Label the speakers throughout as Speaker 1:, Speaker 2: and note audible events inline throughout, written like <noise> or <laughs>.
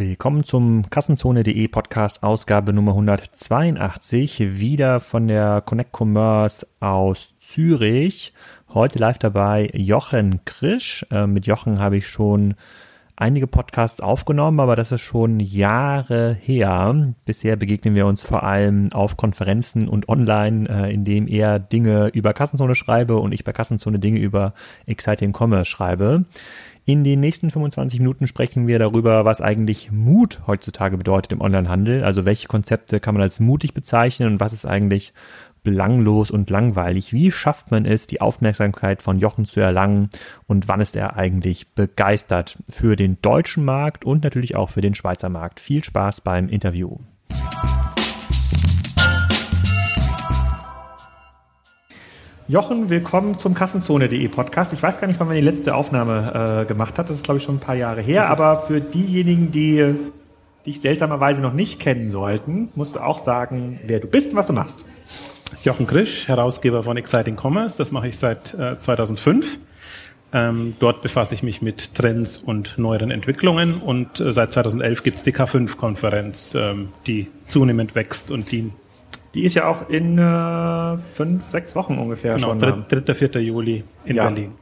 Speaker 1: Willkommen zum Kassenzone.de Podcast Ausgabe Nummer 182, wieder von der Connect Commerce aus Zürich. Heute live dabei Jochen Krisch. Äh, mit Jochen habe ich schon einige Podcasts aufgenommen, aber das ist schon Jahre her. Bisher begegnen wir uns vor allem auf Konferenzen und online, äh, indem er Dinge über Kassenzone schreibe und ich bei Kassenzone Dinge über Exciting Commerce schreibe. In den nächsten 25 Minuten sprechen wir darüber, was eigentlich Mut heutzutage bedeutet im Onlinehandel. Also welche Konzepte kann man als mutig bezeichnen und was ist eigentlich belanglos und langweilig. Wie schafft man es, die Aufmerksamkeit von Jochen zu erlangen und wann ist er eigentlich begeistert für den deutschen Markt und natürlich auch für den Schweizer Markt? Viel Spaß beim Interview. Jochen, willkommen zum Kassenzone.de Podcast. Ich weiß gar nicht, wann wir die letzte Aufnahme äh, gemacht hat. Das ist, glaube ich, schon ein paar Jahre her. Aber für diejenigen, die dich seltsamerweise noch nicht kennen sollten, musst du auch sagen, wer du bist und was du machst.
Speaker 2: Jochen Krisch, Herausgeber von Exciting Commerce. Das mache ich seit äh, 2005. Ähm, dort befasse ich mich mit Trends und neueren Entwicklungen und äh, seit 2011 gibt es die K5-Konferenz, ähm, die zunehmend wächst und die
Speaker 1: die ist ja auch in äh, fünf, sechs Wochen ungefähr
Speaker 2: genau,
Speaker 1: schon.
Speaker 2: 3. 3. 4. Juli in ja. Berlin.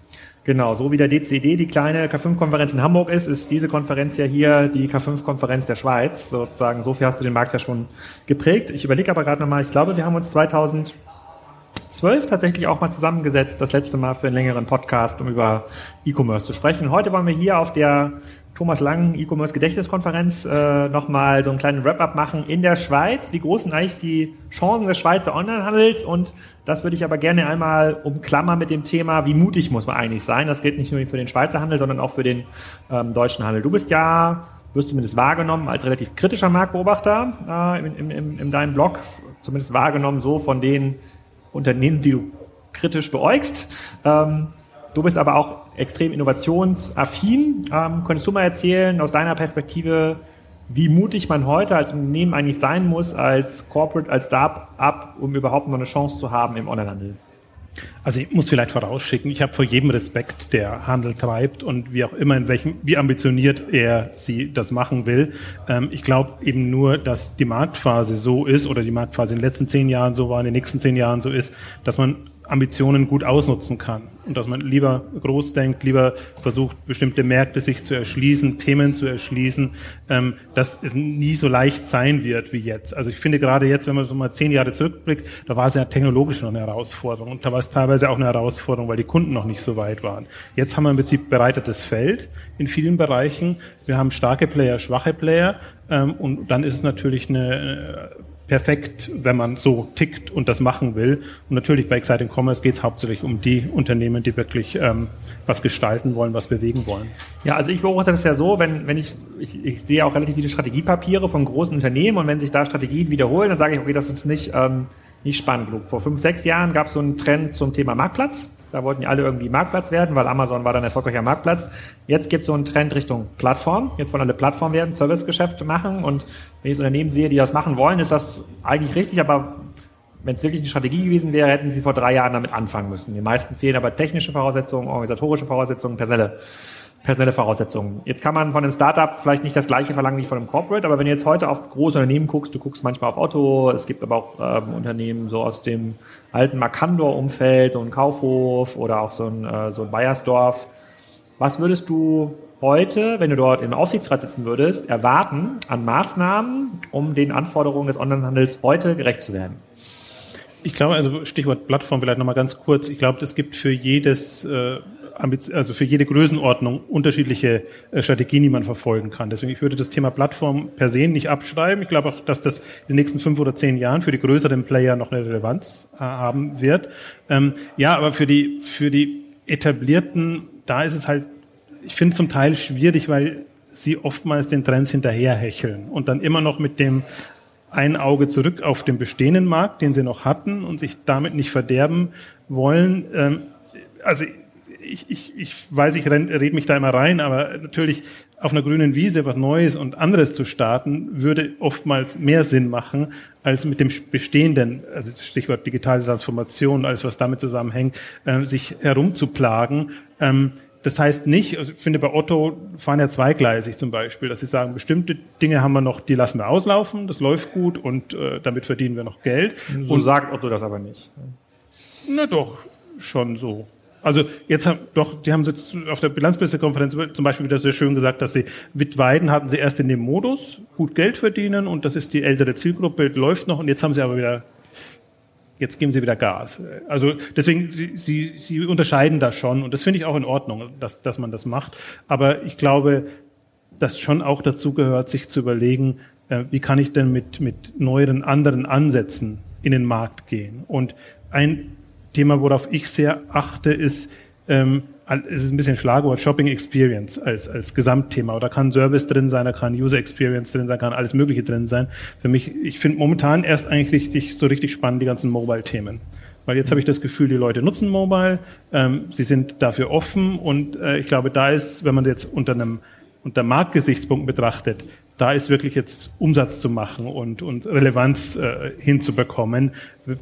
Speaker 1: Genau, so wie der DCD die kleine K5-Konferenz in Hamburg ist, ist diese Konferenz ja hier die K5-Konferenz der Schweiz. Sozusagen, so viel hast du den Markt ja schon geprägt. Ich überlege aber gerade nochmal, ich glaube, wir haben uns 2012 tatsächlich auch mal zusammengesetzt, das letzte Mal für einen längeren Podcast, um über E-Commerce zu sprechen. Heute wollen wir hier auf der Thomas Lang E-Commerce Gedächtniskonferenz äh, nochmal so einen kleinen Wrap-up machen in der Schweiz. Wie groß sind eigentlich die Chancen des Schweizer Onlinehandels? Und das würde ich aber gerne einmal umklammern mit dem Thema, wie mutig muss man eigentlich sein? Das gilt nicht nur für den Schweizer Handel, sondern auch für den ähm, deutschen Handel. Du bist ja, wirst zumindest wahrgenommen als relativ kritischer Marktbeobachter äh, in, in, in deinem Blog, zumindest wahrgenommen so von den Unternehmen, die du kritisch beäugst. Ähm, Du bist aber auch extrem innovationsaffin. Ähm, könntest du mal erzählen, aus deiner Perspektive, wie mutig man heute als Unternehmen eigentlich sein muss, als Corporate, als Start-up, um überhaupt noch eine Chance zu haben im Onlinehandel?
Speaker 2: Also ich muss vielleicht vorausschicken, ich habe vor jedem Respekt, der Handel treibt und wie auch immer, in welchem, wie ambitioniert er sie das machen will. Ähm, ich glaube eben nur, dass die Marktphase so ist oder die Marktphase in den letzten zehn Jahren so war, in den nächsten zehn Jahren so ist, dass man Ambitionen gut ausnutzen kann und dass man lieber groß denkt, lieber versucht, bestimmte Märkte sich zu erschließen, Themen zu erschließen, ähm, dass es nie so leicht sein wird wie jetzt. Also ich finde gerade jetzt, wenn man so mal zehn Jahre zurückblickt, da war es ja technologisch noch eine Herausforderung und da war es teilweise auch eine Herausforderung, weil die Kunden noch nicht so weit waren. Jetzt haben wir im Prinzip bereitetes Feld in vielen Bereichen. Wir haben starke Player, schwache Player ähm, und dann ist es natürlich eine perfekt, wenn man so tickt und das machen will. Und natürlich bei Exciting Commerce geht es hauptsächlich um die Unternehmen, die wirklich ähm, was gestalten wollen, was bewegen wollen.
Speaker 1: Ja, also ich beobachte das ja so, wenn, wenn ich, ich, ich sehe auch relativ viele Strategiepapiere von großen Unternehmen und wenn sich da Strategien wiederholen, dann sage ich, okay, das ist nicht, ähm, nicht spannend genug. Vor fünf, sechs Jahren gab es so einen Trend zum Thema Marktplatz. Da wollten ja alle irgendwie Marktplatz werden, weil Amazon war dann erfolgreicher Marktplatz. Jetzt gibt es so einen Trend Richtung Plattform. Jetzt wollen alle Plattform werden, Servicegeschäfte machen. Und wenn ich so Unternehmen sehe, die das machen wollen, ist das eigentlich richtig. Aber wenn es wirklich eine Strategie gewesen wäre, hätten sie vor drei Jahren damit anfangen müssen. Die meisten fehlen aber technische Voraussetzungen, organisatorische Voraussetzungen, personelle personelle Voraussetzungen. Jetzt kann man von einem Startup vielleicht nicht das gleiche verlangen wie von einem Corporate, aber wenn du jetzt heute auf große Unternehmen guckst, du guckst manchmal auf Otto, es gibt aber auch ähm, Unternehmen so aus dem alten Markandor-Umfeld, so ein Kaufhof oder auch so ein, äh, so ein Bayersdorf. Was würdest du heute, wenn du dort im Aufsichtsrat sitzen würdest, erwarten an Maßnahmen, um den Anforderungen des Onlinehandels heute gerecht zu werden?
Speaker 2: Ich glaube, also Stichwort Plattform vielleicht nochmal ganz kurz. Ich glaube, es gibt für jedes äh, also für jede Größenordnung unterschiedliche äh, Strategien, die man verfolgen kann. Deswegen ich würde das Thema Plattform per se nicht abschreiben. Ich glaube auch, dass das in den nächsten fünf oder zehn Jahren für die größeren Player noch eine Relevanz äh, haben wird. Ähm, ja, aber für die für die etablierten, da ist es halt, ich finde zum Teil schwierig, weil sie oftmals den Trends hinterherhecheln und dann immer noch mit dem ein Auge zurück auf den bestehenden Markt, den sie noch hatten und sich damit nicht verderben wollen. Ähm, also ich, ich, ich weiß, ich rede mich da immer rein, aber natürlich auf einer grünen Wiese was Neues und anderes zu starten, würde oftmals mehr Sinn machen, als mit dem Bestehenden, also Stichwort digitale Transformation, alles was damit zusammenhängt, äh, sich herumzuplagen. Ähm, das heißt nicht, also ich finde bei Otto fahren ja zweigleisig zum Beispiel, dass sie sagen, bestimmte Dinge haben wir noch, die lassen wir auslaufen, das läuft gut und äh, damit verdienen wir noch Geld.
Speaker 1: So
Speaker 2: und
Speaker 1: sagt Otto das aber nicht.
Speaker 2: Na doch, schon so. Also jetzt haben doch, die haben jetzt auf der Bilanzpressekonferenz zum Beispiel wieder sehr schön gesagt, dass sie mit Weiden hatten sie erst in dem Modus gut Geld verdienen und das ist die ältere Zielgruppe, läuft noch und jetzt haben sie aber wieder jetzt geben sie wieder Gas. Also deswegen, sie, sie, sie unterscheiden da schon und das finde ich auch in Ordnung, dass, dass man das macht. Aber ich glaube, dass schon auch dazu gehört, sich zu überlegen, äh, wie kann ich denn mit, mit neueren, anderen Ansätzen in den Markt gehen. Und ein Thema, worauf ich sehr achte, ist, ähm, es ist ein bisschen Schlagwort Shopping Experience als, als Gesamtthema. Oder kann Service drin sein, da kann User Experience drin sein, kann alles Mögliche drin sein. Für mich, ich finde momentan erst eigentlich richtig, so richtig spannend die ganzen Mobile-Themen. Weil jetzt habe ich das Gefühl, die Leute nutzen Mobile, ähm, sie sind dafür offen und äh, ich glaube, da ist, wenn man jetzt unter einem unter Marktgesichtspunkten betrachtet, da ist wirklich jetzt Umsatz zu machen und, und Relevanz äh, hinzubekommen.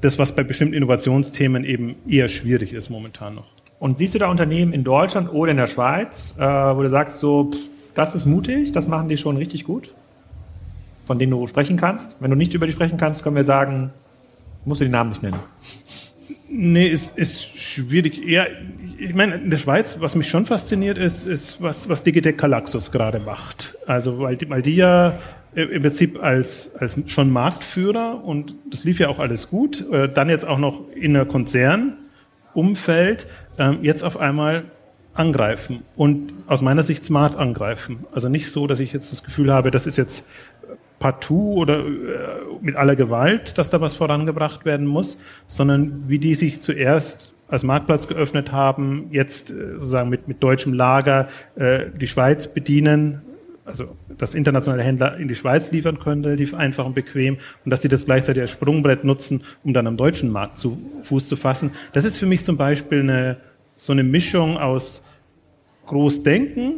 Speaker 2: Das, was bei bestimmten Innovationsthemen eben eher schwierig ist momentan noch.
Speaker 1: Und siehst du da Unternehmen in Deutschland oder in der Schweiz, äh, wo du sagst, so, pff, das ist mutig, das machen die schon richtig gut, von denen du sprechen kannst? Wenn du nicht über die sprechen kannst, können wir sagen, musst du den Namen nicht nennen.
Speaker 2: Nee, ist, ist schwierig. Ja, ich meine, in der Schweiz, was mich schon fasziniert, ist, ist was, was Digitec Calaxus gerade macht. Also, weil die, weil die ja im Prinzip als, als schon Marktführer und das lief ja auch alles gut, äh, dann jetzt auch noch in der Konzernumfeld ähm, jetzt auf einmal angreifen und aus meiner Sicht smart angreifen. Also nicht so, dass ich jetzt das Gefühl habe, das ist jetzt partout oder äh, mit aller Gewalt, dass da was vorangebracht werden muss, sondern wie die sich zuerst als Marktplatz geöffnet haben, jetzt äh, sozusagen mit, mit deutschem Lager äh, die Schweiz bedienen, also dass internationale Händler in die Schweiz liefern können, relativ einfach und bequem und dass sie das gleichzeitig als Sprungbrett nutzen, um dann am deutschen Markt zu Fuß zu fassen. Das ist für mich zum Beispiel eine so eine Mischung aus Großdenken,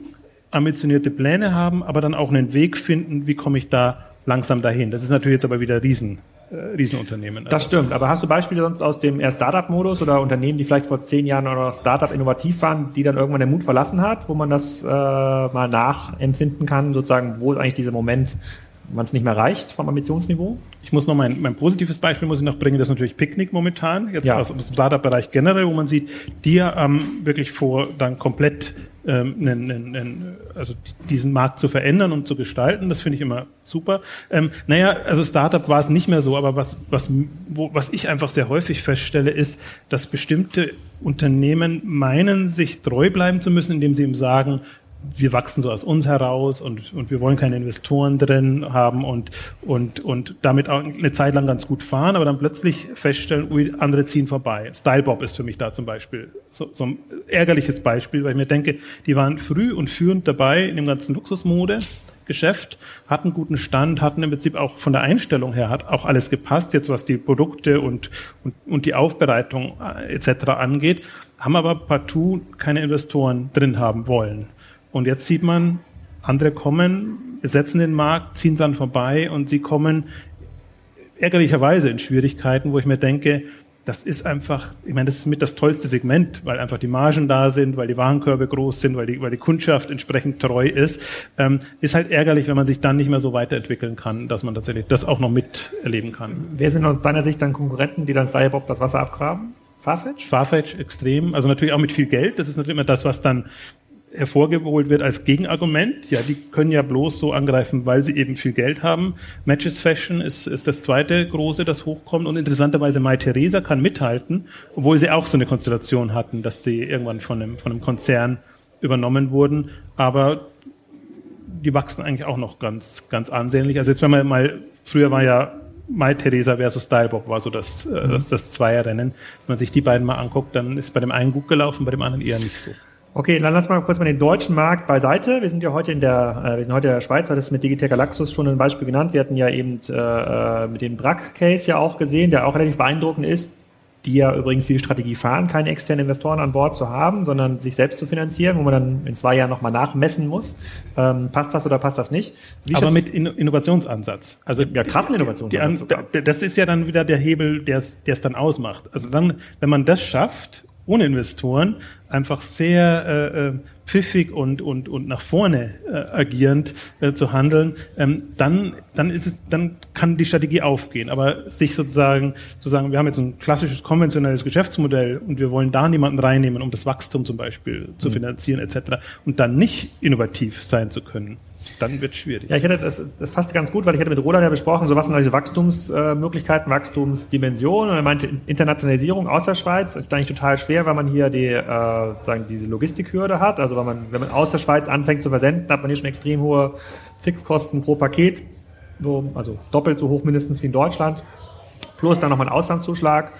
Speaker 2: ambitionierte Pläne haben, aber dann auch einen Weg finden, wie komme ich da langsam dahin. Das ist natürlich jetzt aber wieder Riesen, äh, Riesenunternehmen.
Speaker 1: Das stimmt, aber hast du Beispiele sonst aus dem eher Startup-Modus oder Unternehmen, die vielleicht vor zehn Jahren oder Startup innovativ waren, die dann irgendwann den Mut verlassen hat, wo man das äh, mal nachempfinden kann, sozusagen, wo eigentlich dieser Moment, man es nicht mehr reicht vom Ambitionsniveau?
Speaker 2: Ich muss noch mein, mein positives Beispiel muss ich noch bringen, das ist natürlich Picknick momentan, jetzt ja. aus, dem Startup-Bereich generell, wo man sieht, die ähm, wirklich vor, dann komplett ähm, einen, einen, also diesen Markt zu verändern und zu gestalten. Das finde ich immer super. Ähm, naja, also Startup war es nicht mehr so, aber was, was, wo, was ich einfach sehr häufig feststelle, ist, dass bestimmte Unternehmen meinen, sich treu bleiben zu müssen, indem sie ihm sagen, wir wachsen so aus uns heraus und, und wir wollen keine Investoren drin haben und, und, und damit auch eine Zeit lang ganz gut fahren, aber dann plötzlich feststellen, ui, andere ziehen vorbei. Stylebob ist für mich da zum Beispiel so, so ein ärgerliches Beispiel, weil ich mir denke, die waren früh und führend dabei in dem ganzen Luxusmode. Geschäft, hatten guten Stand, hatten im Prinzip auch von der Einstellung her hat auch alles gepasst, jetzt was die Produkte und, und, und die Aufbereitung äh, etc. angeht, haben aber partout keine Investoren drin haben wollen. Und jetzt sieht man, andere kommen, besetzen den Markt, ziehen dann vorbei und sie kommen ärgerlicherweise in Schwierigkeiten, wo ich mir denke, das ist einfach, ich meine, das ist mit das tollste Segment, weil einfach die Margen da sind, weil die Warenkörbe groß sind, weil die, weil die Kundschaft entsprechend treu ist. Ähm, ist halt ärgerlich, wenn man sich dann nicht mehr so weiterentwickeln kann, dass man tatsächlich das auch noch miterleben kann.
Speaker 1: Wer sind aus deiner Sicht dann Konkurrenten, die dann Cyberbob das Wasser abgraben?
Speaker 2: Farfetch? Farfetch extrem, also natürlich auch mit viel Geld. Das ist natürlich immer das, was dann hervorgeholt wird als Gegenargument. Ja, die können ja bloß so angreifen, weil sie eben viel Geld haben. Matches Fashion ist, ist das zweite große, das hochkommt. Und interessanterweise Mai Theresa kann mithalten, obwohl sie auch so eine Konstellation hatten, dass sie irgendwann von einem, von einem Konzern übernommen wurden. Aber die wachsen eigentlich auch noch ganz, ganz ansehnlich. Also jetzt, wenn man mal, früher war ja Mai Theresa versus Stylebock war so das, äh, mhm. das, das Zweierrennen. Wenn man sich die beiden mal anguckt, dann ist bei dem einen gut gelaufen, bei dem anderen eher nicht so.
Speaker 1: Okay, dann lass mal kurz mal den deutschen Markt beiseite. Wir sind ja heute in der, äh, wir sind heute in der Schweiz, du hattest mit Digitec Galaxus schon ein Beispiel genannt. Wir hatten ja eben äh, äh mit dem Brack-Case ja auch gesehen, der auch relativ beeindruckend ist, die ja übrigens die Strategie fahren, keine externen Investoren an Bord zu haben, sondern sich selbst zu finanzieren, wo man dann in zwei Jahren nochmal nachmessen muss. Ähm, passt das oder passt das nicht?
Speaker 2: Wie Aber mit In Innovationsansatz. Also ja, krassen Innovationsansatz. Die, die, das ist ja dann wieder der Hebel, der es dann ausmacht. Also dann, wenn man das schafft ohne Investoren einfach sehr äh, äh, pfiffig und, und, und nach vorne äh, agierend äh, zu handeln, ähm, dann, dann, ist es, dann kann die Strategie aufgehen. Aber sich sozusagen zu sagen, wir haben jetzt ein klassisches konventionelles Geschäftsmodell und wir wollen da niemanden reinnehmen, um das Wachstum zum Beispiel zu mhm. finanzieren etc. und dann nicht innovativ sein zu können, dann wird es schwierig.
Speaker 1: Ja, ich hätte das, das passt ganz gut, weil ich hätte mit Roland ja besprochen, so was sind also Wachstumsmöglichkeiten, Wachstumsdimensionen. Und er meinte Internationalisierung aus der Schweiz ist eigentlich total schwer, weil man hier die, äh, sagen, diese Logistikhürde hat. Also wenn man, wenn man aus der Schweiz anfängt zu versenden, hat man hier schon extrem hohe Fixkosten pro Paket, so, also doppelt so hoch mindestens wie in Deutschland. Plus dann nochmal ein Auslandszuschlag.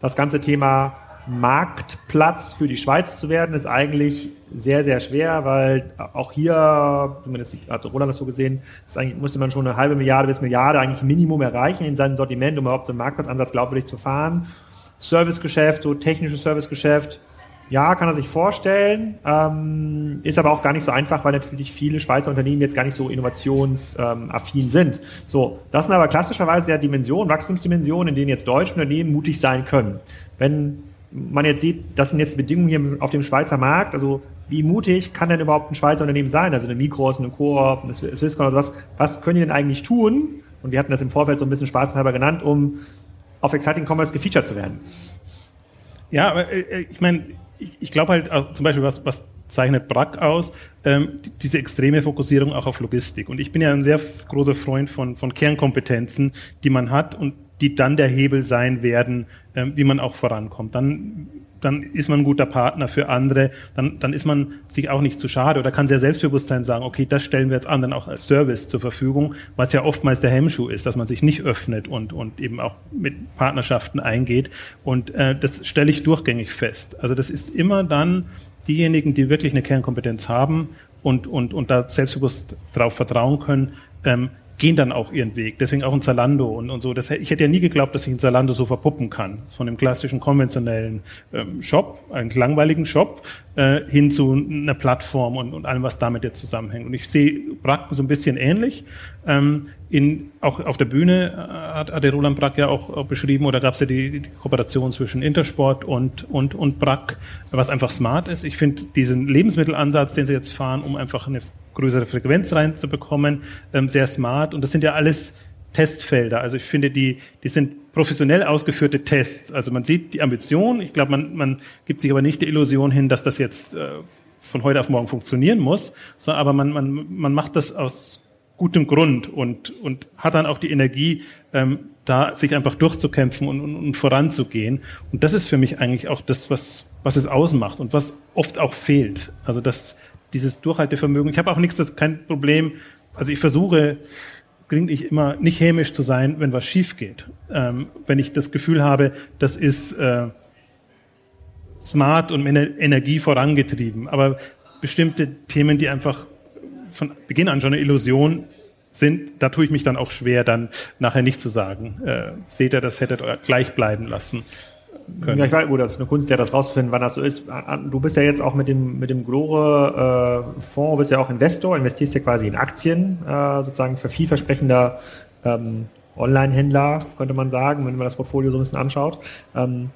Speaker 1: Das ganze Thema Marktplatz für die Schweiz zu werden, ist eigentlich sehr, sehr schwer, weil auch hier, zumindest hat Roland das so gesehen, ist eigentlich, musste man schon eine halbe Milliarde bis Milliarde eigentlich Minimum erreichen in seinem Sortiment, um überhaupt so einen Marktplatzansatz glaubwürdig zu fahren. Servicegeschäft, so technisches Servicegeschäft, ja, kann er sich vorstellen, ähm, ist aber auch gar nicht so einfach, weil natürlich viele Schweizer Unternehmen jetzt gar nicht so innovationsaffin sind. So, das sind aber klassischerweise ja Dimensionen, Wachstumsdimensionen, in denen jetzt deutsche Unternehmen mutig sein können. Wenn man jetzt sieht, das sind jetzt Bedingungen hier auf dem Schweizer Markt, also wie mutig kann denn überhaupt ein Schweizer Unternehmen sein? Also eine Mikros, eine Coop, eine Swisscom oder sowas. Was können die denn eigentlich tun? Und wir hatten das im Vorfeld so ein bisschen spaßhalber genannt, um auf Exciting Commerce gefeatured zu werden.
Speaker 2: Ja, aber äh, äh ich meine, ich, ich glaube halt auch zum Beispiel, was, was zeichnet Brack aus, ähm, diese extreme Fokussierung auch auf Logistik. Und ich bin ja ein sehr großer Freund von, von Kernkompetenzen, die man hat und die dann der Hebel sein werden, ähm, wie man auch vorankommt. Dann, dann ist man ein guter Partner für andere, dann, dann ist man sich auch nicht zu schade oder kann sehr selbstbewusst sein sagen, okay, das stellen wir jetzt anderen auch als Service zur Verfügung, was ja oftmals der Hemmschuh ist, dass man sich nicht öffnet und, und eben auch mit Partnerschaften eingeht. Und äh, das stelle ich durchgängig fest. Also das ist immer dann diejenigen, die wirklich eine Kernkompetenz haben und, und, und da selbstbewusst darauf vertrauen können, ähm, gehen dann auch ihren Weg. Deswegen auch ein Zalando und, und so. Das, ich hätte ja nie geglaubt, dass ich ein Zalando so verpuppen kann. Von dem klassischen konventionellen ähm, Shop, einen langweiligen Shop, äh, hin zu einer Plattform und, und allem, was damit jetzt zusammenhängt. Und ich sehe Brack so ein bisschen ähnlich. Ähm, in, auch auf der Bühne äh, hat, hat der Roland Brack ja auch, auch beschrieben, oder gab es ja die, die, Kooperation zwischen Intersport und, und, und Brack, was einfach smart ist. Ich finde diesen Lebensmittelansatz, den sie jetzt fahren, um einfach eine größere Frequenz reinzubekommen, ähm, sehr smart. Und das sind ja alles Testfelder. Also ich finde, die, die sind professionell ausgeführte Tests. Also man sieht die Ambition. Ich glaube, man, man gibt sich aber nicht die Illusion hin, dass das jetzt äh, von heute auf morgen funktionieren muss, so, aber man, man, man macht das aus gutem Grund und, und hat dann auch die Energie, ähm, da sich einfach durchzukämpfen und, und, und voranzugehen. Und das ist für mich eigentlich auch das, was, was es ausmacht und was oft auch fehlt. Also das, dieses Durchhaltevermögen. Ich habe auch nichts, das kein Problem. Also ich versuche ich immer nicht hämisch zu sein, wenn was schief geht. Ähm, wenn ich das Gefühl habe, das ist äh, smart und mit Energie vorangetrieben. Aber bestimmte Themen, die einfach von Beginn an schon eine Illusion sind, da tue ich mich dann auch schwer, dann nachher nicht zu sagen, äh, seht ihr, das hättet ihr gleich bleiben lassen
Speaker 1: können. Ja, ich weiß, gut, das ist eine Kunst, ja, das rauszufinden, wann das so ist. Du bist ja jetzt auch mit dem, mit dem Glore-Fonds, äh, bist ja auch Investor, investierst ja quasi in Aktien, äh, sozusagen für vielversprechender ähm, Online-Händler, könnte man sagen, wenn man das Portfolio so ein bisschen anschaut. Ähm,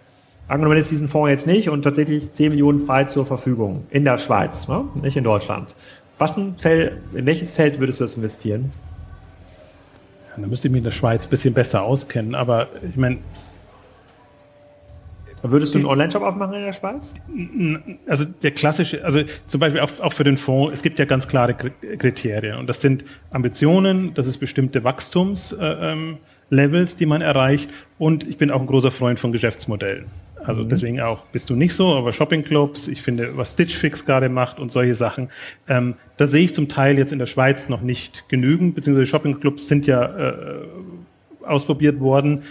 Speaker 1: angenommen jetzt diesen Fonds jetzt nicht und tatsächlich 10 Millionen frei zur Verfügung in der Schweiz, ne? nicht in Deutschland. Was ein Feld, in welches Feld würdest du das investieren?
Speaker 2: Ja, da müsste ich mich in der Schweiz ein bisschen besser auskennen, aber ich meine,
Speaker 1: Würdest du einen Online-Shop aufmachen in der Schweiz?
Speaker 2: Also der klassische, also zum Beispiel auch, auch für den Fonds, es gibt ja ganz klare Kriterien und das sind Ambitionen, das ist bestimmte Wachstumslevels, äh, die man erreicht und ich bin auch ein großer Freund von Geschäftsmodellen. Also mhm. deswegen auch bist du nicht so, aber Shoppingclubs, ich finde, was Stitch Fix gerade macht und solche Sachen, ähm, da sehe ich zum Teil jetzt in der Schweiz noch nicht genügend, beziehungsweise Shoppingclubs sind ja äh, ausprobiert worden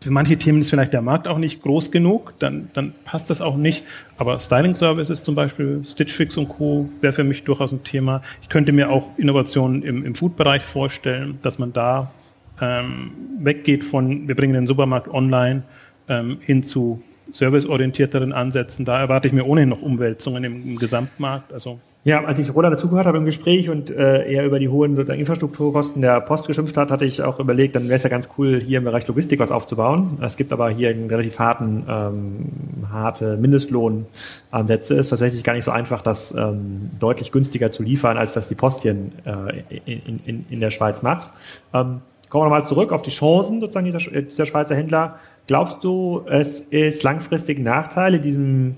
Speaker 2: für manche Themen ist vielleicht der Markt auch nicht groß genug, dann, dann passt das auch nicht. Aber Styling Services zum Beispiel, Stitch Fix und Co. wäre für mich durchaus ein Thema. Ich könnte mir auch Innovationen im, im Food-Bereich vorstellen, dass man da ähm, weggeht von, wir bringen den Supermarkt online ähm, hin zu serviceorientierteren Ansätzen. Da erwarte ich mir ohnehin noch Umwälzungen im, im Gesamtmarkt. Also
Speaker 1: Ja, als ich Roland dazugehört habe im Gespräch und äh, er über die hohen Infrastrukturkosten der Post geschimpft hat, hatte ich auch überlegt, dann wäre es ja ganz cool, hier im Bereich Logistik was aufzubauen. Es gibt aber hier einen relativ harten, ähm, harte Mindestlohnansätze. Ist tatsächlich gar nicht so einfach, das ähm, deutlich günstiger zu liefern, als das die Post hier in, äh, in, in, in der Schweiz macht. Ähm, kommen wir nochmal zurück auf die Chancen sozusagen dieser, dieser Schweizer Händler. Glaubst du, es ist langfristig ein Nachteil in diesem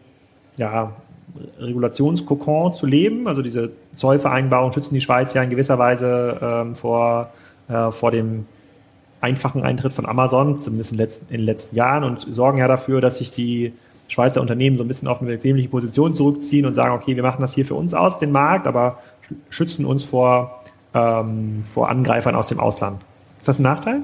Speaker 1: ja, Regulationskokon zu leben. Also diese Zollvereinbarungen schützen die Schweiz ja in gewisser Weise ähm, vor, äh, vor dem einfachen Eintritt von Amazon, zumindest in, letzten, in den letzten Jahren, und sorgen ja dafür, dass sich die Schweizer Unternehmen so ein bisschen auf eine bequemliche Position zurückziehen und sagen, okay, wir machen das hier für uns aus, den Markt, aber schützen uns vor, ähm, vor Angreifern aus dem Ausland. Ist das ein Nachteil?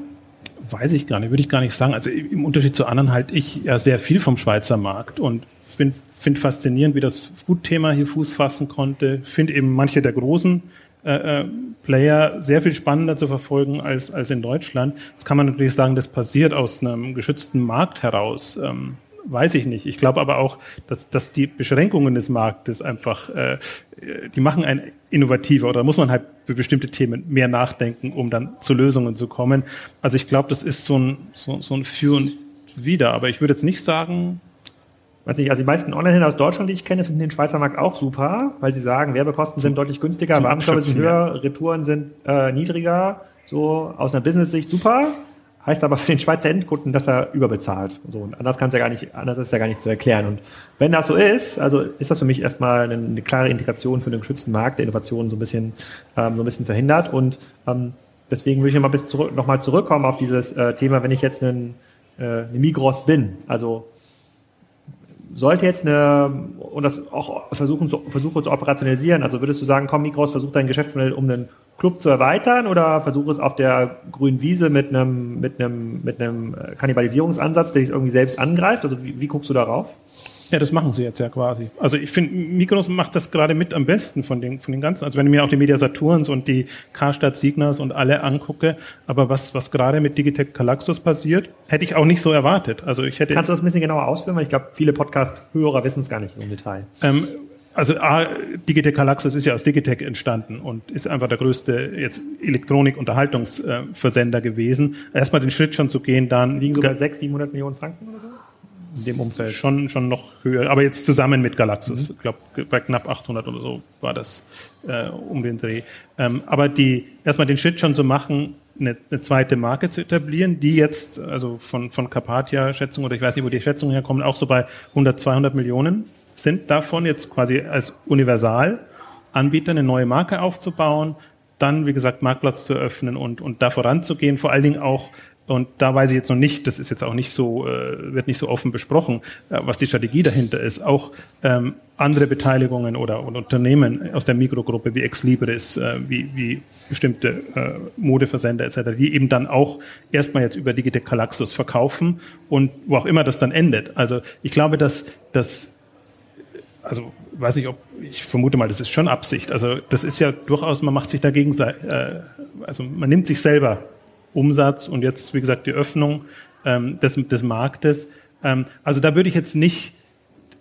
Speaker 2: Weiß ich gar nicht, würde ich gar nicht sagen. Also im Unterschied zu anderen halte ich ja sehr viel vom Schweizer Markt und finde find faszinierend, wie das Food-Thema hier Fuß fassen konnte. Finde eben manche der großen äh, äh, Player sehr viel spannender zu verfolgen als, als in Deutschland. Jetzt kann man natürlich sagen, das passiert aus einem geschützten Markt heraus. Ähm, weiß ich nicht. Ich glaube aber auch, dass, dass die Beschränkungen des Marktes einfach, äh, die machen ein innovativer oder muss man halt für bestimmte Themen mehr nachdenken, um dann zu Lösungen zu kommen. Also ich glaube, das ist so ein, so, so ein Für und Wider. Aber ich würde jetzt nicht sagen,
Speaker 1: weiß nicht, also die meisten Online-Händler aus Deutschland, die ich kenne, finden den Schweizer Markt auch super, weil sie sagen, Werbekosten sind deutlich günstiger, Warenkorbe sind höher, Retouren sind äh, niedriger, so aus einer Business-Sicht super. Heißt aber für den Schweizer Endkunden, dass er überbezahlt. So, und anders kann es ja gar nicht, anders ist ja gar nicht zu erklären. Und wenn das so ist, also ist das für mich erstmal eine, eine klare Integration für den geschützten Markt, der Innovation so ein bisschen, ähm, so ein bisschen verhindert. Und ähm, deswegen würde ich nochmal bis zurück, noch zurückkommen auf dieses äh, Thema, wenn ich jetzt ein, äh, eine Migros bin. Also sollte jetzt eine, und das auch versuchen zu, versuche zu operationalisieren, also würdest du sagen, komm, Mikros, versuch dein Geschäftsmodell um einen Club zu erweitern oder versuche es auf der grünen Wiese mit einem, mit einem, mit einem Kannibalisierungsansatz, der dich irgendwie selbst angreift? Also wie, wie guckst du darauf?
Speaker 2: Ja, das machen sie jetzt ja quasi. Also ich finde, Mykonos macht das gerade mit am besten von den, von den ganzen. Also wenn ich mir auch die Media Saturns und die Karstadt Signas und alle angucke, aber was, was gerade mit Digitech Galaxus passiert, hätte ich auch nicht so erwartet. Also ich hätte.
Speaker 1: Kannst du das ein bisschen genauer ausführen? Weil ich glaube, viele Podcast-Hörer wissen es gar nicht im Detail.
Speaker 2: Ähm, also A, Digitech Galaxus ist ja aus Digitech entstanden und ist einfach der größte jetzt Elektronik-Unterhaltungsversender gewesen. Erstmal den Schritt schon zu gehen, dann
Speaker 1: liegen so bei 600, 700 Millionen Franken oder so?
Speaker 2: In dem Umfeld. Schon, schon noch höher, aber jetzt zusammen mit Galaxus. Mhm. Ich glaube, bei knapp 800 oder so war das äh, um den Dreh. Ähm, aber die, erstmal den Schritt schon zu machen, eine, eine zweite Marke zu etablieren, die jetzt, also von, von Carpathia-Schätzungen oder ich weiß nicht, wo die Schätzungen herkommen, auch so bei 100, 200 Millionen sind davon jetzt quasi als Universalanbieter eine neue Marke aufzubauen, dann, wie gesagt, Marktplatz zu öffnen und, und da voranzugehen, vor allen Dingen auch und da weiß ich jetzt noch nicht, das ist jetzt auch nicht so, äh, wird nicht so offen besprochen, äh, was die Strategie dahinter ist. Auch ähm, andere Beteiligungen oder, oder Unternehmen aus der Mikrogruppe wie Exlibris, äh, wie, wie bestimmte äh, Modeversender etc., die eben dann auch erstmal jetzt über Digitec Galaxus verkaufen und wo auch immer das dann endet. Also ich glaube, dass das also weiß ich, ob ich vermute mal, das ist schon Absicht. Also das ist ja durchaus, man macht sich dagegen, äh, also man nimmt sich selber Umsatz und jetzt, wie gesagt, die Öffnung ähm, des, des Marktes. Ähm, also da würde ich jetzt nicht,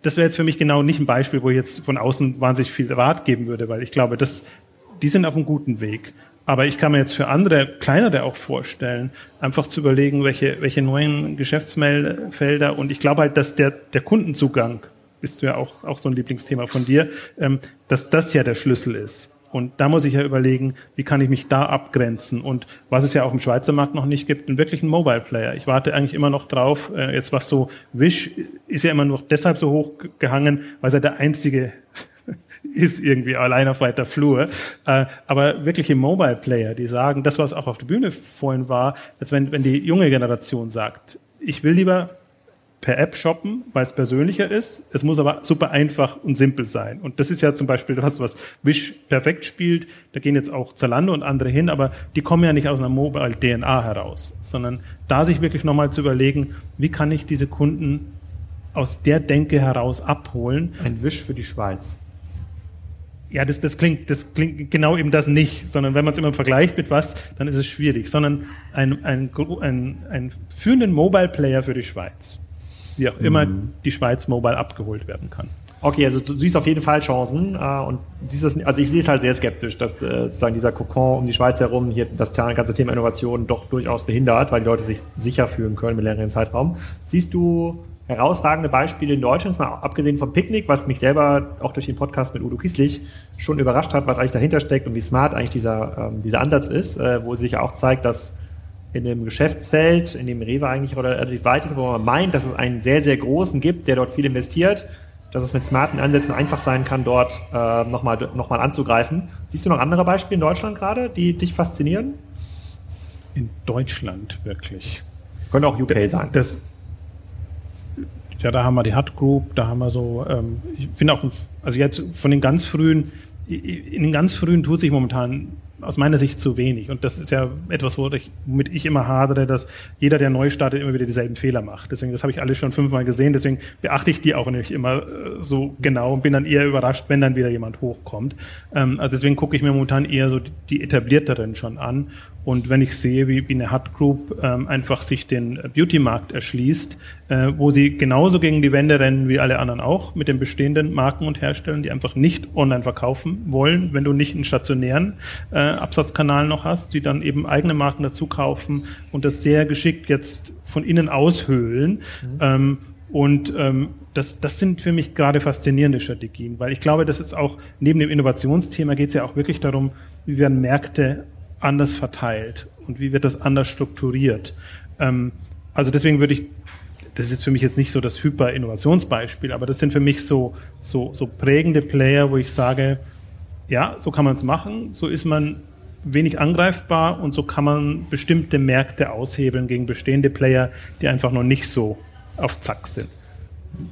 Speaker 2: das wäre jetzt für mich genau nicht ein Beispiel, wo ich jetzt von außen wahnsinnig viel Rat geben würde, weil ich glaube, das, die sind auf einem guten Weg. Aber ich kann mir jetzt für andere, kleinere auch vorstellen, einfach zu überlegen, welche, welche neuen Geschäftsfelder und ich glaube halt, dass der, der Kundenzugang, bist du ja auch, auch so ein Lieblingsthema von dir, ähm, dass das ja der Schlüssel ist. Und da muss ich ja überlegen, wie kann ich mich da abgrenzen? Und was es ja auch im Schweizer Markt noch nicht gibt, einen wirklichen Mobile Player. Ich warte eigentlich immer noch drauf. Äh, jetzt was so Wish ist ja immer nur deshalb so hoch gehangen, weil er der einzige <laughs> ist irgendwie allein auf weiter Flur. Äh, aber wirkliche Mobile Player, die sagen, das was auch auf der Bühne vorhin war, als wenn, wenn die junge Generation sagt, ich will lieber per App shoppen, weil es persönlicher ist. Es muss aber super einfach und simpel sein. Und das ist ja zum Beispiel das, was Wish perfekt spielt. Da gehen jetzt auch Zalando und andere hin, aber die kommen ja nicht aus einer Mobile-DNA heraus, sondern da sich wirklich nochmal zu überlegen, wie kann ich diese Kunden aus der Denke heraus abholen.
Speaker 1: Ein Wish für die Schweiz.
Speaker 2: Ja, das, das, klingt, das klingt genau eben das nicht, sondern wenn man es immer vergleicht mit was, dann ist es schwierig, sondern ein, ein, ein, ein führenden Mobile Player für die Schweiz wie auch immer mhm. die Schweiz mobile abgeholt werden kann.
Speaker 1: Okay, also du siehst auf jeden Fall Chancen äh, und siehst das, also ich sehe es halt sehr skeptisch, dass äh, sozusagen dieser Kokon um die Schweiz herum hier das ganze Thema Innovation doch durchaus behindert, weil die Leute sich sicher fühlen können mit längeren Zeitraum. Siehst du herausragende Beispiele in Deutschland, mal abgesehen vom Picknick, was mich selber auch durch den Podcast mit Udo Kieslich schon überrascht hat, was eigentlich dahinter steckt und wie smart eigentlich dieser, ähm, dieser Ansatz ist, äh, wo sich ja auch zeigt, dass in dem Geschäftsfeld, in dem Rewe eigentlich relativ weit ist, wo man meint, dass es einen sehr, sehr großen gibt, der dort viel investiert, dass es mit smarten Ansätzen einfach sein kann, dort äh, nochmal noch mal anzugreifen. Siehst du noch andere Beispiele in Deutschland gerade, die dich faszinieren?
Speaker 2: In Deutschland wirklich.
Speaker 1: Könnte auch UK sein.
Speaker 2: Das, ja, da haben wir die Hut Group, da haben wir so, ähm, ich finde auch, also jetzt von den ganz frühen, in den ganz frühen tut sich momentan aus meiner Sicht zu wenig. Und das ist ja etwas, womit ich immer hadere, dass jeder, der neu startet, immer wieder dieselben Fehler macht. Deswegen, das habe ich alles schon fünfmal gesehen. Deswegen beachte ich die auch nicht immer äh, so genau und bin dann eher überrascht, wenn dann wieder jemand hochkommt. Ähm, also deswegen gucke ich mir momentan eher so die etablierteren schon an und wenn ich sehe, wie, wie eine Hut Group ähm, einfach sich den Beauty-Markt erschließt, äh, wo sie genauso gegen die Wände rennen wie alle anderen auch, mit den bestehenden Marken und Herstellern, die einfach nicht online verkaufen wollen, wenn du nicht einen stationären äh, Absatzkanal noch hast, die dann eben eigene Marken dazu kaufen und das sehr geschickt jetzt von innen aushöhlen. Mhm. Ähm, und ähm, das, das sind für mich gerade faszinierende Strategien, weil ich glaube, das ist auch neben dem Innovationsthema geht es ja auch wirklich darum, wie werden Märkte anders verteilt und wie wird das anders strukturiert. Ähm, also deswegen würde ich, das ist jetzt für mich jetzt nicht so das Hyper-Innovationsbeispiel, aber das sind für mich so, so, so prägende Player, wo ich sage, ja, so kann man es machen, so ist man wenig angreifbar und so kann man bestimmte Märkte aushebeln gegen bestehende Player, die einfach noch nicht so auf Zack sind.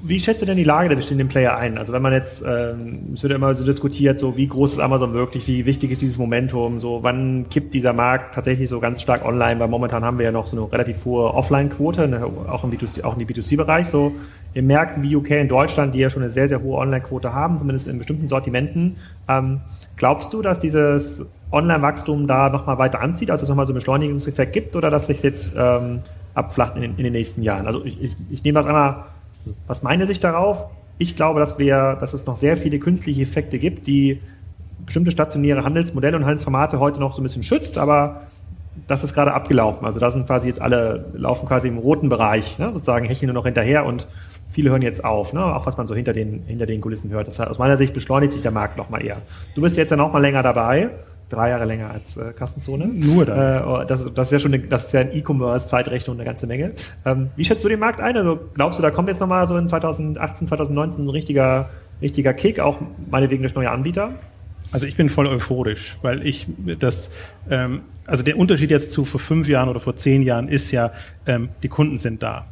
Speaker 1: Wie schätzt du denn die Lage der bestehenden Player ein? Also wenn man jetzt, ähm, es wird ja immer so diskutiert, so wie groß ist Amazon wirklich, wie wichtig ist dieses Momentum, so wann kippt dieser Markt tatsächlich so ganz stark online, weil momentan haben wir ja noch so eine relativ hohe Offline-Quote, ne, auch im B2C, auch im B2C-Bereich, so in Märkten wie UK in Deutschland, die ja schon eine sehr, sehr hohe Online-Quote haben, zumindest in bestimmten Sortimenten. Ähm, glaubst du, dass dieses Online-Wachstum da nochmal weiter anzieht, also es nochmal so einen Beschleunigungseffekt gibt oder dass sich jetzt ähm, abflacht in, in den nächsten Jahren? Also ich, ich, ich nehme das einmal also, was meine Sicht darauf? Ich glaube, dass wir, dass es noch sehr viele künstliche Effekte gibt, die bestimmte stationäre Handelsmodelle und Handelsformate heute noch so ein bisschen schützt, aber das ist gerade abgelaufen. Also da sind quasi jetzt alle, laufen quasi im roten Bereich, ne? sozusagen hecheln nur noch hinterher und viele hören jetzt auf, ne? auch was man so hinter den, hinter den Kulissen hört. Das heißt, aus meiner Sicht beschleunigt sich der Markt noch mal eher. Du bist jetzt ja noch mal länger dabei drei Jahre länger als äh, Kassenzone.
Speaker 2: Nur da.
Speaker 1: Äh, oh, das, das, ist ja schon eine, das ist ja ein E-Commerce-Zeitrechnung eine ganze Menge. Ähm, wie schätzt du den Markt ein? Also glaubst du, da kommt jetzt nochmal so in 2018, 2019 ein richtiger, richtiger Kick, auch meinetwegen durch neue Anbieter?
Speaker 2: Also ich bin voll euphorisch, weil ich das, ähm, also der Unterschied jetzt zu vor fünf Jahren oder vor zehn Jahren ist ja, ähm, die Kunden sind da.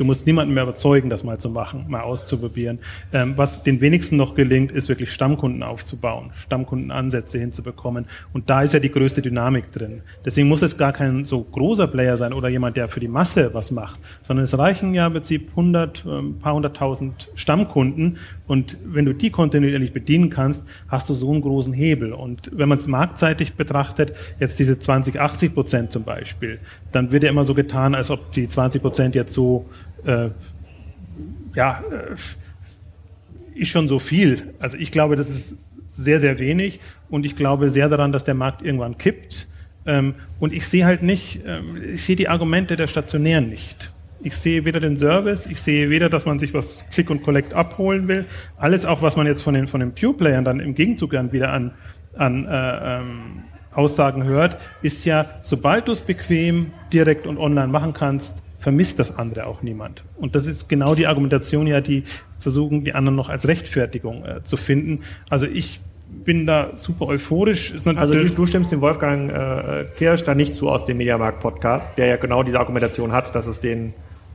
Speaker 2: Du musst niemanden mehr überzeugen, das mal zu machen, mal auszuprobieren. Ähm, was den wenigsten noch gelingt, ist wirklich Stammkunden aufzubauen, Stammkundenansätze hinzubekommen. Und da ist ja die größte Dynamik drin. Deswegen muss es gar kein so großer Player sein oder jemand, der für die Masse was macht, sondern es reichen ja im Prinzip 100, ein ähm, paar hunderttausend Stammkunden. Und wenn du die kontinuierlich bedienen kannst, hast du so einen großen Hebel. Und wenn man es marktseitig betrachtet, jetzt diese 20, 80 Prozent zum Beispiel, dann wird ja immer so getan, als ob die 20 Prozent jetzt so äh, ja, äh, ist schon so viel. Also ich glaube, das ist sehr, sehr wenig und ich glaube sehr daran, dass der Markt irgendwann kippt. Ähm, und ich sehe halt nicht, ähm, ich sehe die Argumente der Stationären nicht. Ich sehe weder den Service, ich sehe weder, dass man sich was Click und Collect abholen will. Alles auch, was man jetzt von den, von den Pure-Playern dann im Gegenzug dann wieder an, an äh, ähm, Aussagen hört, ist ja, sobald du es bequem, direkt und online machen kannst, vermisst das andere auch niemand. Und das ist genau die Argumentation ja, die versuchen, die anderen noch als Rechtfertigung äh, zu finden. Also ich bin da super euphorisch.
Speaker 1: also du, du, stimmst dem Wolfgang äh, Kirsch da nicht zu aus dem Mediamarkt-Podcast, der ja genau diese Argumentation hat, dass es den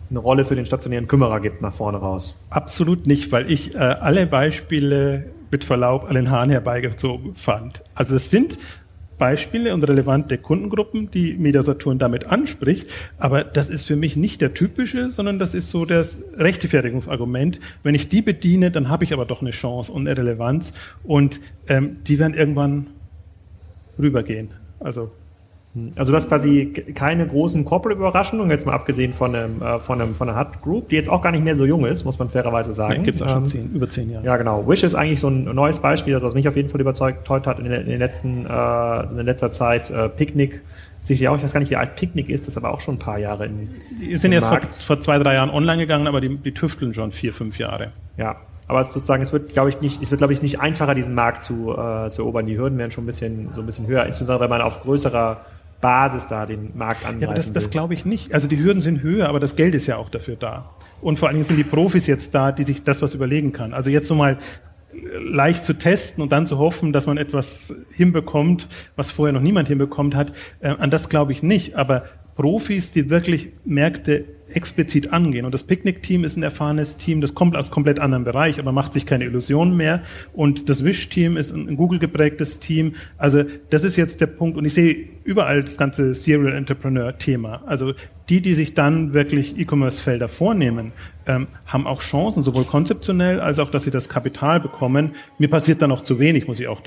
Speaker 1: eine Rolle für den stationären Kümmerer gibt nach vorne raus.
Speaker 2: Absolut nicht, weil ich äh, alle Beispiele mit Verlaub an den Haaren herbeigezogen fand. Also es sind Beispiele und relevante Kundengruppen, die Mediasaturn damit anspricht. Aber das ist für mich nicht der typische, sondern das ist so das Rechtfertigungsargument. Wenn ich die bediene, dann habe ich aber doch eine Chance und eine Relevanz und ähm, die werden irgendwann rübergehen. Also
Speaker 1: Also du hast quasi keine großen Corporate-Überraschungen, jetzt mal abgesehen von, einem, äh, von, einem, von einer Hut Group, die jetzt auch gar nicht mehr so jung ist, muss man fairerweise sagen.
Speaker 2: Gibt es auch schon ähm, zehn, über zehn Jahre.
Speaker 1: Ja, genau. Wish ist eigentlich so ein neues Beispiel, das was mich auf jeden Fall überzeugt hat in, den, in den letzten, äh, in letzter Zeit. Äh, Picnic sicherlich auch, ich weiß gar nicht, wie alt Picnic ist, das ist aber auch schon ein paar Jahre in
Speaker 2: Die sind jetzt vor, vor, zwei, drei Jahren online gegangen, aber die, die tüfteln schon vier, fünf Jahre.
Speaker 1: Ja, aber es sozusagen, es wird, glaube ich, nicht, es wird, glaube ich, nicht einfacher, diesen Markt zu, äh, zu erobern. Die Hürden werden schon ein bisschen, so ein bisschen höher, insbesondere wenn man auf größerer Basis da den Markt angreifen Ja, aber
Speaker 2: das, das glaube ich nicht. Also die Hürden sind höher, aber das Geld ist ja auch dafür da. Und vor allen Dingen sind die Profis jetzt da, die sich das was überlegen kann. Also jetzt so mal leicht zu testen und dann zu hoffen, dass man etwas hinbekommt, was vorher noch niemand hinbekommt hat, äh, an das glaube ich nicht. Aber Profis, die wirklich Märkte explizit angehen. Und das Picknick-Team ist ein erfahrenes Team, das kommt aus komplett anderem Bereich, aber macht sich keine Illusionen mehr. Und das Wish-Team ist ein Google geprägtes Team. Also das ist jetzt der Punkt. Und ich sehe überall das ganze Serial Entrepreneur-Thema. Also die, die sich dann wirklich E-Commerce-Felder vornehmen, ähm, haben auch Chancen, sowohl konzeptionell als auch, dass sie das Kapital bekommen. Mir passiert da noch zu wenig, muss ich auch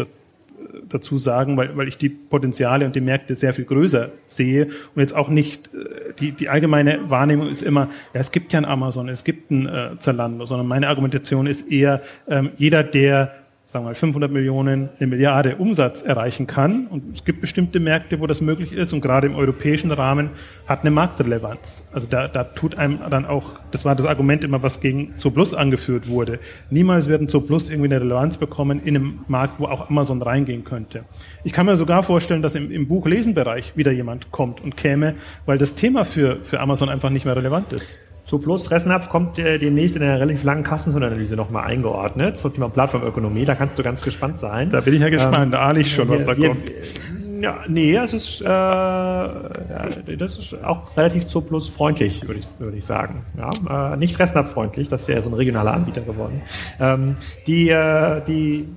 Speaker 2: dazu sagen, weil, weil ich die Potenziale und die Märkte sehr viel größer sehe. Und jetzt auch nicht, äh, die, die allgemeine Wahrnehmung ist immer, ja, es gibt ja ein Amazon, es gibt ein äh, Zalando, sondern meine Argumentation ist eher, ähm, jeder, der sagen wir mal 500 Millionen, eine Milliarde Umsatz erreichen kann. Und es gibt bestimmte Märkte, wo das möglich ist. Und gerade im europäischen Rahmen hat eine Marktrelevanz. Also da, da tut einem dann auch, das war das Argument immer, was gegen Zooplus angeführt wurde. Niemals werden Zooplus irgendwie eine Relevanz bekommen in einem Markt, wo auch Amazon reingehen könnte. Ich kann mir sogar vorstellen, dass im, im Buch-Lesen-Bereich wieder jemand kommt und käme, weil das Thema für, für Amazon einfach nicht mehr relevant ist.
Speaker 1: Zu Plus Fressnapf kommt äh, demnächst in einer relativ langen Kassenanalyse nochmal eingeordnet zum Thema Plattformökonomie. Da kannst du ganz gespannt sein.
Speaker 2: Da bin ich ja gespannt. Ähm, da ahne ich schon, was da wir, kommt.
Speaker 1: Ja, nee, es ist, äh, das ist auch relativ Zooplus freundlich, würde ich, würde ich sagen. Ja, äh, nicht fressnapffreundlich, das ist ja so ein regionaler Anbieter geworden. Ähm, die, äh, die,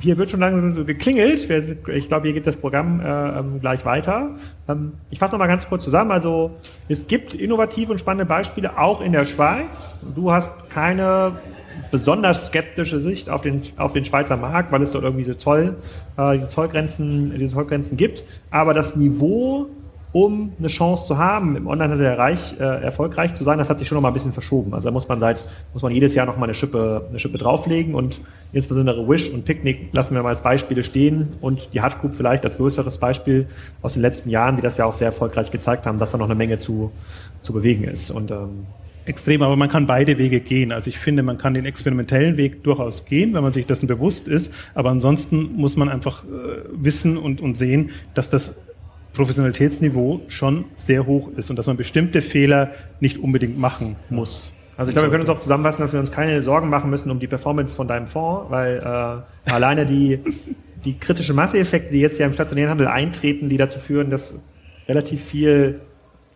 Speaker 1: hier wird schon lange so geklingelt. Ich glaube, hier geht das Programm äh, ähm, gleich weiter. Ähm, ich fasse nochmal ganz kurz zusammen. Also, es gibt innovative und spannende Beispiele auch in der Schweiz. Du hast keine besonders skeptische Sicht auf den, auf den Schweizer Markt, weil es dort irgendwie diese, Zoll, äh, diese, Zollgrenzen, diese Zollgrenzen gibt. Aber das Niveau, um eine Chance zu haben, im Onlinehandel erreich, äh, erfolgreich zu sein, das hat sich schon noch mal ein bisschen verschoben. Also da muss man seit, muss man jedes Jahr noch mal eine Schippe, eine Schippe drauflegen und insbesondere Wish und Picnic lassen wir mal als Beispiele stehen und die Group vielleicht als größeres Beispiel aus den letzten Jahren, die das ja auch sehr erfolgreich gezeigt haben, dass da noch eine Menge zu, zu bewegen ist. Und ähm,
Speaker 2: extrem, aber man kann beide Wege gehen. Also ich finde, man kann den experimentellen Weg durchaus gehen, wenn man sich dessen bewusst ist. Aber ansonsten muss man einfach äh, wissen und, und sehen, dass das Professionalitätsniveau schon sehr hoch ist und dass man bestimmte Fehler nicht unbedingt machen muss.
Speaker 1: Also ich glaube, wir können uns auch zusammenfassen, dass wir uns keine Sorgen machen müssen um die Performance von deinem Fonds, weil äh, alleine die, <laughs> die kritische Masseeffekte, die jetzt ja im stationären Handel eintreten, die dazu führen, dass relativ viel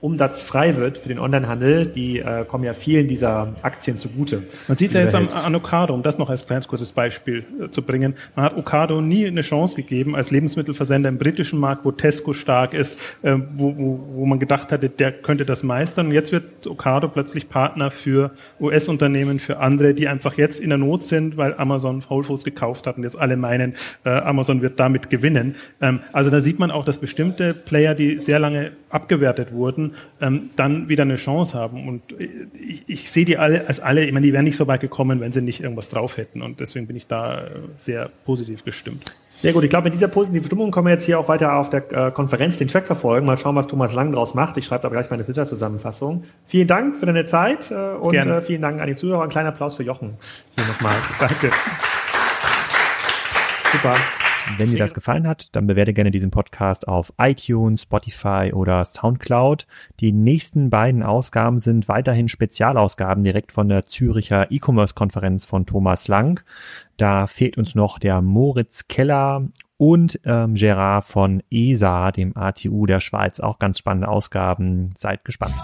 Speaker 1: Umsatz frei wird für den Onlinehandel, die äh, kommen ja vielen dieser Aktien zugute.
Speaker 2: Man sieht ja jetzt am, an Okado, um das noch als kleines kurzes Beispiel äh, zu bringen. Man hat Okado nie eine Chance gegeben als Lebensmittelversender im britischen Markt, wo Tesco stark ist, äh, wo, wo, wo man gedacht hatte, der könnte das meistern. Und jetzt wird Okado plötzlich Partner für US-Unternehmen, für andere, die einfach jetzt in der Not sind, weil Amazon Whole Foods gekauft hat und jetzt alle meinen, äh, Amazon wird damit gewinnen. Ähm, also da sieht man auch, dass bestimmte Player, die sehr lange abgewertet wurden, ähm, dann wieder eine Chance haben. Und ich, ich sehe die alle als alle, ich meine, die wären nicht so weit gekommen, wenn sie nicht irgendwas drauf hätten. Und deswegen bin ich da äh, sehr positiv gestimmt.
Speaker 1: Sehr gut. Ich glaube, mit dieser positiven Stimmung können wir jetzt hier auch weiter auf der äh, Konferenz den Track verfolgen. Mal schauen, was Thomas Lang draus macht. Ich schreibe da gleich meine Twitter-Zusammenfassung. Vielen Dank für deine Zeit äh, und äh, vielen Dank an die Zuhörer. Ein kleiner Applaus für Jochen. Hier nochmal. Danke.
Speaker 3: Super. Wenn dir das gefallen hat, dann bewerte gerne diesen Podcast auf iTunes, Spotify oder Soundcloud. Die nächsten beiden Ausgaben sind weiterhin Spezialausgaben direkt von der Züricher E-Commerce-Konferenz von Thomas Lang. Da fehlt uns noch der Moritz Keller und ähm, Gerard von ESA, dem ATU der Schweiz. Auch ganz spannende Ausgaben. Seid gespannt.